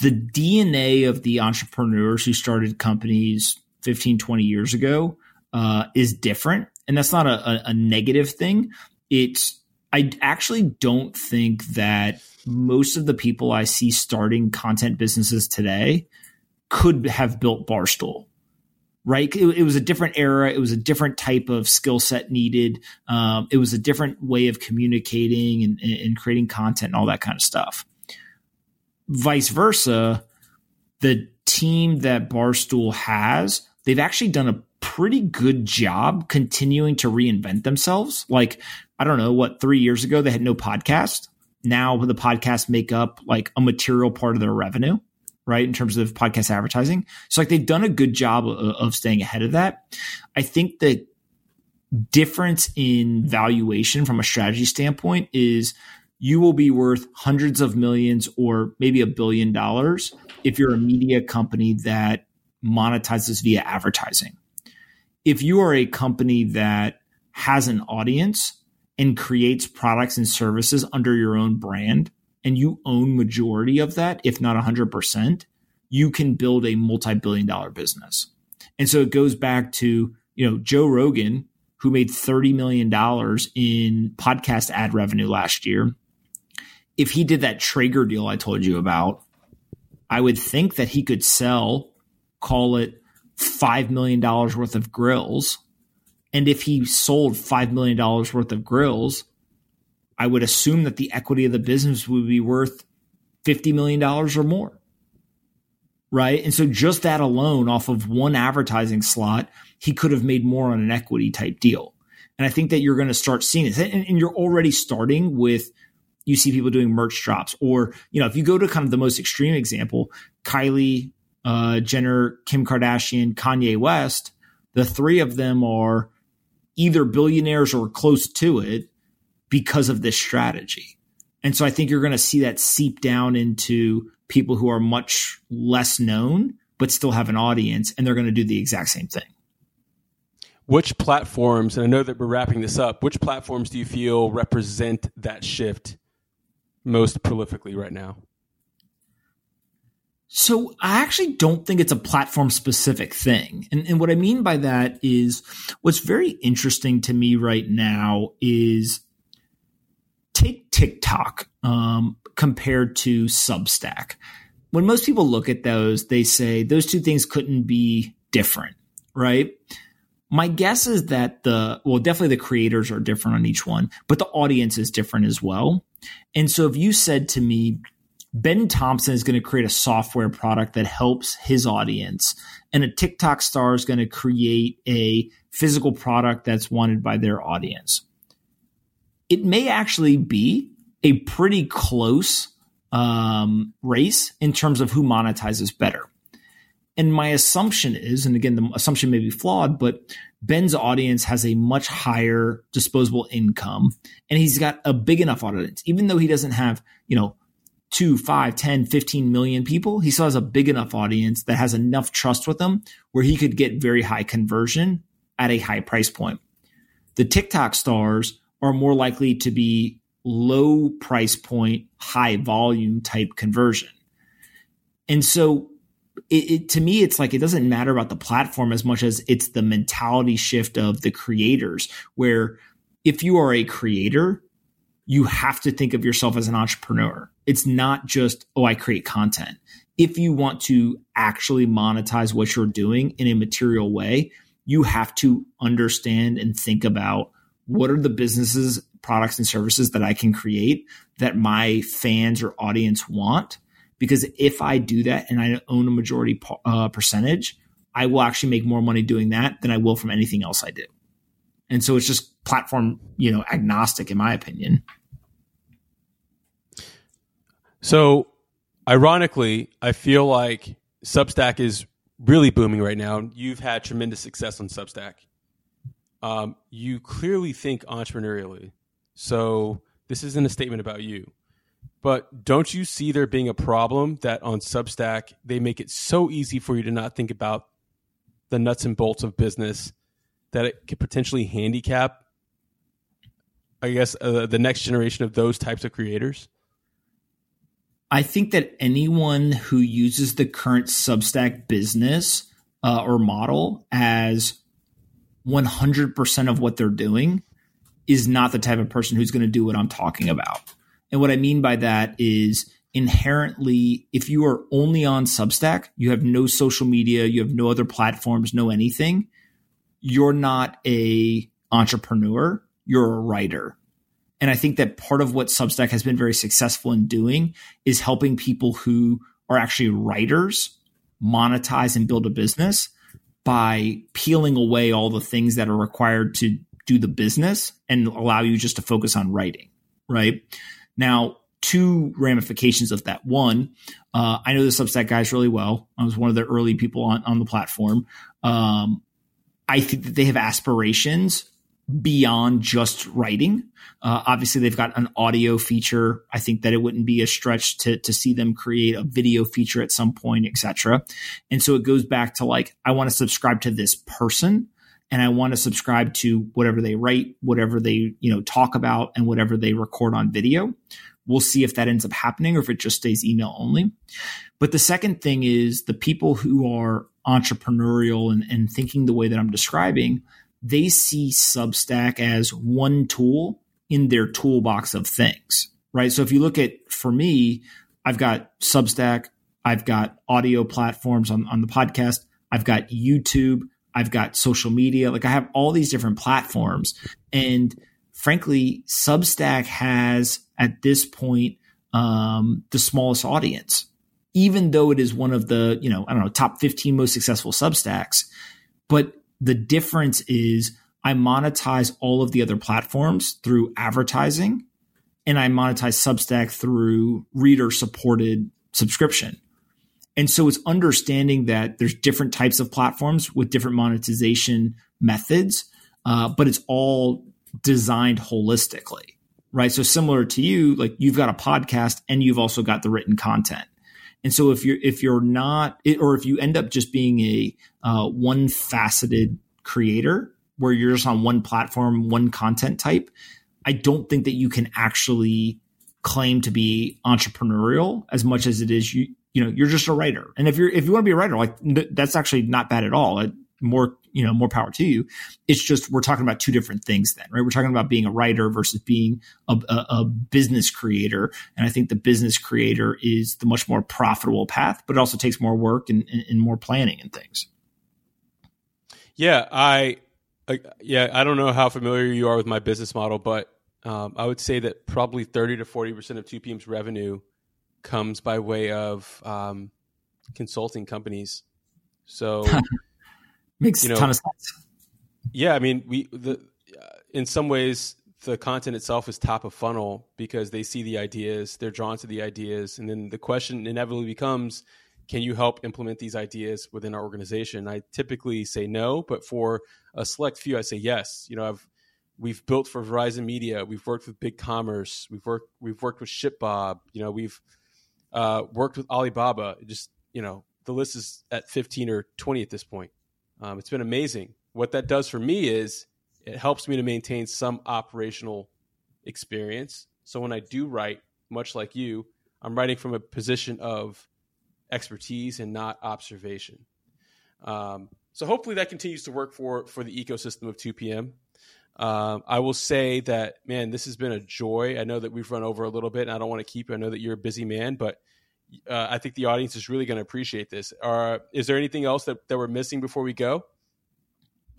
the DNA of the entrepreneurs who started companies 15, 20 years ago uh, is different, and that's not a, a, a negative thing. It's I actually don't think that most of the people I see starting content businesses today could have built Barstool. Right, it, it, was a different era. It was a different type of skill set needed. Um, it was a different way of communicating and, and creating content and all that kind of stuff. Vice versa, the team that Barstool has, they've actually done a pretty good job continuing to reinvent themselves. Like, I don't know what, three years ago, they had no podcast. Now the podcasts make up like a material part of their revenue right? In terms of podcast advertising. So like they've done a good job of, of staying ahead of that. I think the difference in valuation from a strategy standpoint is you will be worth hundreds of millions or maybe a billion dollars if you're a media company that monetizes via advertising. If you are a company that has an audience and creates products and services under your own brand, and you own majority of that, if not 100%, you can build a multi-billion dollar business. And so it goes back to, you know, Joe Rogan, who made $30 million in podcast ad revenue last year. If he did that Traeger deal I told you about, I would think that he could sell, call it $5 million worth of grills. And if he sold $5 million worth of grills, I would assume that the equity of the business would be worth $50 million or more. Right. And so just that alone off of one advertising slot, he could have made more on an equity type deal. And I think that you're going to start seeing this. And, you're already starting with, you see people doing merch drops. Or, you know, if you go to kind of the most extreme example, Kylie uh, Jenner, Kim Kardashian, Kanye West, the three of them are either billionaires or close to it because of this strategy. And so I think you're going to see that seep down into people who are much less known, but still have an audience, and they're going to do the exact same thing. which platforms, and I know that we're wrapping this up, which platforms do you feel represent that shift most prolifically right now? So I actually don't think it's a platform specific thing. And, and what I mean by that is what's very interesting to me right now is take TikTok um, compared to Substack. When most people look at those, they say those two things couldn't be different, right? My guess is that the, well, definitely the creators are different on each one, but the audience is different as well. And so if you said to me, Ben Thompson is going to create a software product that helps his audience, and a TikTok star is going to create a physical product that's wanted by their audience. It may actually be a pretty close um, race in terms of who monetizes better. And my assumption is, and again, the assumption may be flawed, but Ben's audience has a much higher disposable income and he's got a big enough audience. Even though he doesn't have, you know, two, five, 10, 15 million people, he still has a big enough audience that has enough trust with him where he could get very high conversion at a high price point. The TikTok stars are more likely to be low price point, high volume type conversion. And so it, it, to me, it's like it doesn't matter about the platform as much as it's the mentality shift of the creators. Where if you are a creator, you have to think of yourself as an entrepreneur. It's not just, oh, I create content. If you want to actually monetize what you're doing in a material way, you have to understand and think about what are the businesses, products, and services that I can create that my fans or audience want because if I do that and I own a majority uh, percentage, I will actually make more money doing that than I will from anything else I do. And so it's just platform, you know, agnostic in my opinion. So, ironically, I feel like Substack is really booming right now. You've had tremendous success on Substack. Um, you clearly think entrepreneurially. So, this isn't a statement about you. But don't you see there being a problem that on Substack they make it so easy for you to not think about the nuts and bolts of business that it could potentially handicap, I guess, uh, the next generation of those types of creators? I think that anyone who uses the current Substack business uh, or model as 100% of what they're doing is not the type of person who's going to do what I'm talking about. And what I mean by that is inherently, if you are only on Substack, you have no social media, you have no other platforms, no anything, you're not a entrepreneur, you're a writer. And I think that part of what Substack has been very successful in doing is helping people who are actually writers monetize and build a business by peeling away all the things that are required to do the business and allow you just to focus on writing, right? Now, two ramifications of that. One, uh, I know the Substack guys really well. I was one of the early people on, on the platform. Um, I think that they have aspirations beyond just writing. Uh, obviously, they've got an audio feature. I think that it wouldn't be a stretch to to see them create a video feature at some point, etc. And so it goes back to like I want to subscribe to this person and I want to subscribe to whatever they write, whatever they, you know, talk about and whatever they record on video. We'll see if that ends up happening or if it just stays email only. But the second thing is the people who are entrepreneurial and, and thinking the way that I'm describing, they see Substack as one tool in their toolbox of things, right? So if you look at, for me, I've got Substack, I've got audio platforms on, on the podcast, I've got YouTube, I've got social media. Like I have all these different platforms. And frankly, Substack has at this point um, the smallest audience, even though it is one of the, you know, I don't know, top 15 most successful Substacks. But the difference is I monetize all of the other platforms through advertising and I monetize Substack through reader supported subscription. And so it's understanding that there's different types of platforms with different monetization methods, uh, but it's all designed holistically, right? So similar to you, like you've got a podcast and you've also got the written content. And so if you're if you're not or if you end up just being a uh, one faceted creator where you're just on one platform, one content type, I don't think that you can actually claim to be entrepreneurial as much as it is you you know you're just a writer. And if you're if you want to be a writer like that's actually not bad at all. It, more you know more power to you. It's just we're talking about two different things then right? We're talking about being a writer versus being a, a, a business creator. And i think the business creator is the much more profitable path but it also takes more work and, and, and more planning and things. Yeah i yeah i don't know how familiar you are with my business model but um, I would say that probably 30 to 40% of 2PM's revenue comes by way of um, consulting companies. So makes you know, a ton of sense. Yeah, I mean, we the uh, in some ways the content itself is top of funnel because they see the ideas, they're drawn to the ideas, and then the question inevitably becomes, can you help implement these ideas within our organization? I typically say no, but for a select few, I say yes. You know, I've we've built for Verizon Media. We've worked with Big Commerce. We've worked we've worked with ShipBob. You know, we've uh, worked with Alibaba. Just you know, the list is at fifteen or twenty at this point. Um, it's been amazing. What that does for me is it helps me to maintain some operational experience. So when I do write, much like you, I'm writing from a position of expertise and not observation. Um, so hopefully that continues to work for for the ecosystem of 2PM. Um, I will say that, man, this has been a joy. I know that we've run over a little bit, and I don't want to keep you. I know that you're a busy man, but uh, I think the audience is really going to appreciate this. Uh, is there anything else that, that we're missing before we go?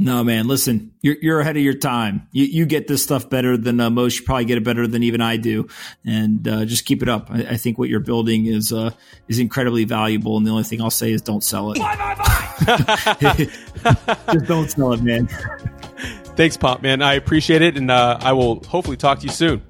No, man. Listen, you're you're ahead of your time. You you get this stuff better than uh, most. You probably get it better than even I do, and uh, just keep it up. I, I, think what you're building is uh, is incredibly valuable. And the only thing I'll say is don't sell it. Bye, bye, bye. just don't sell it, man. Thanks, Pomp, man. I appreciate it, and uh, I will hopefully talk to you soon.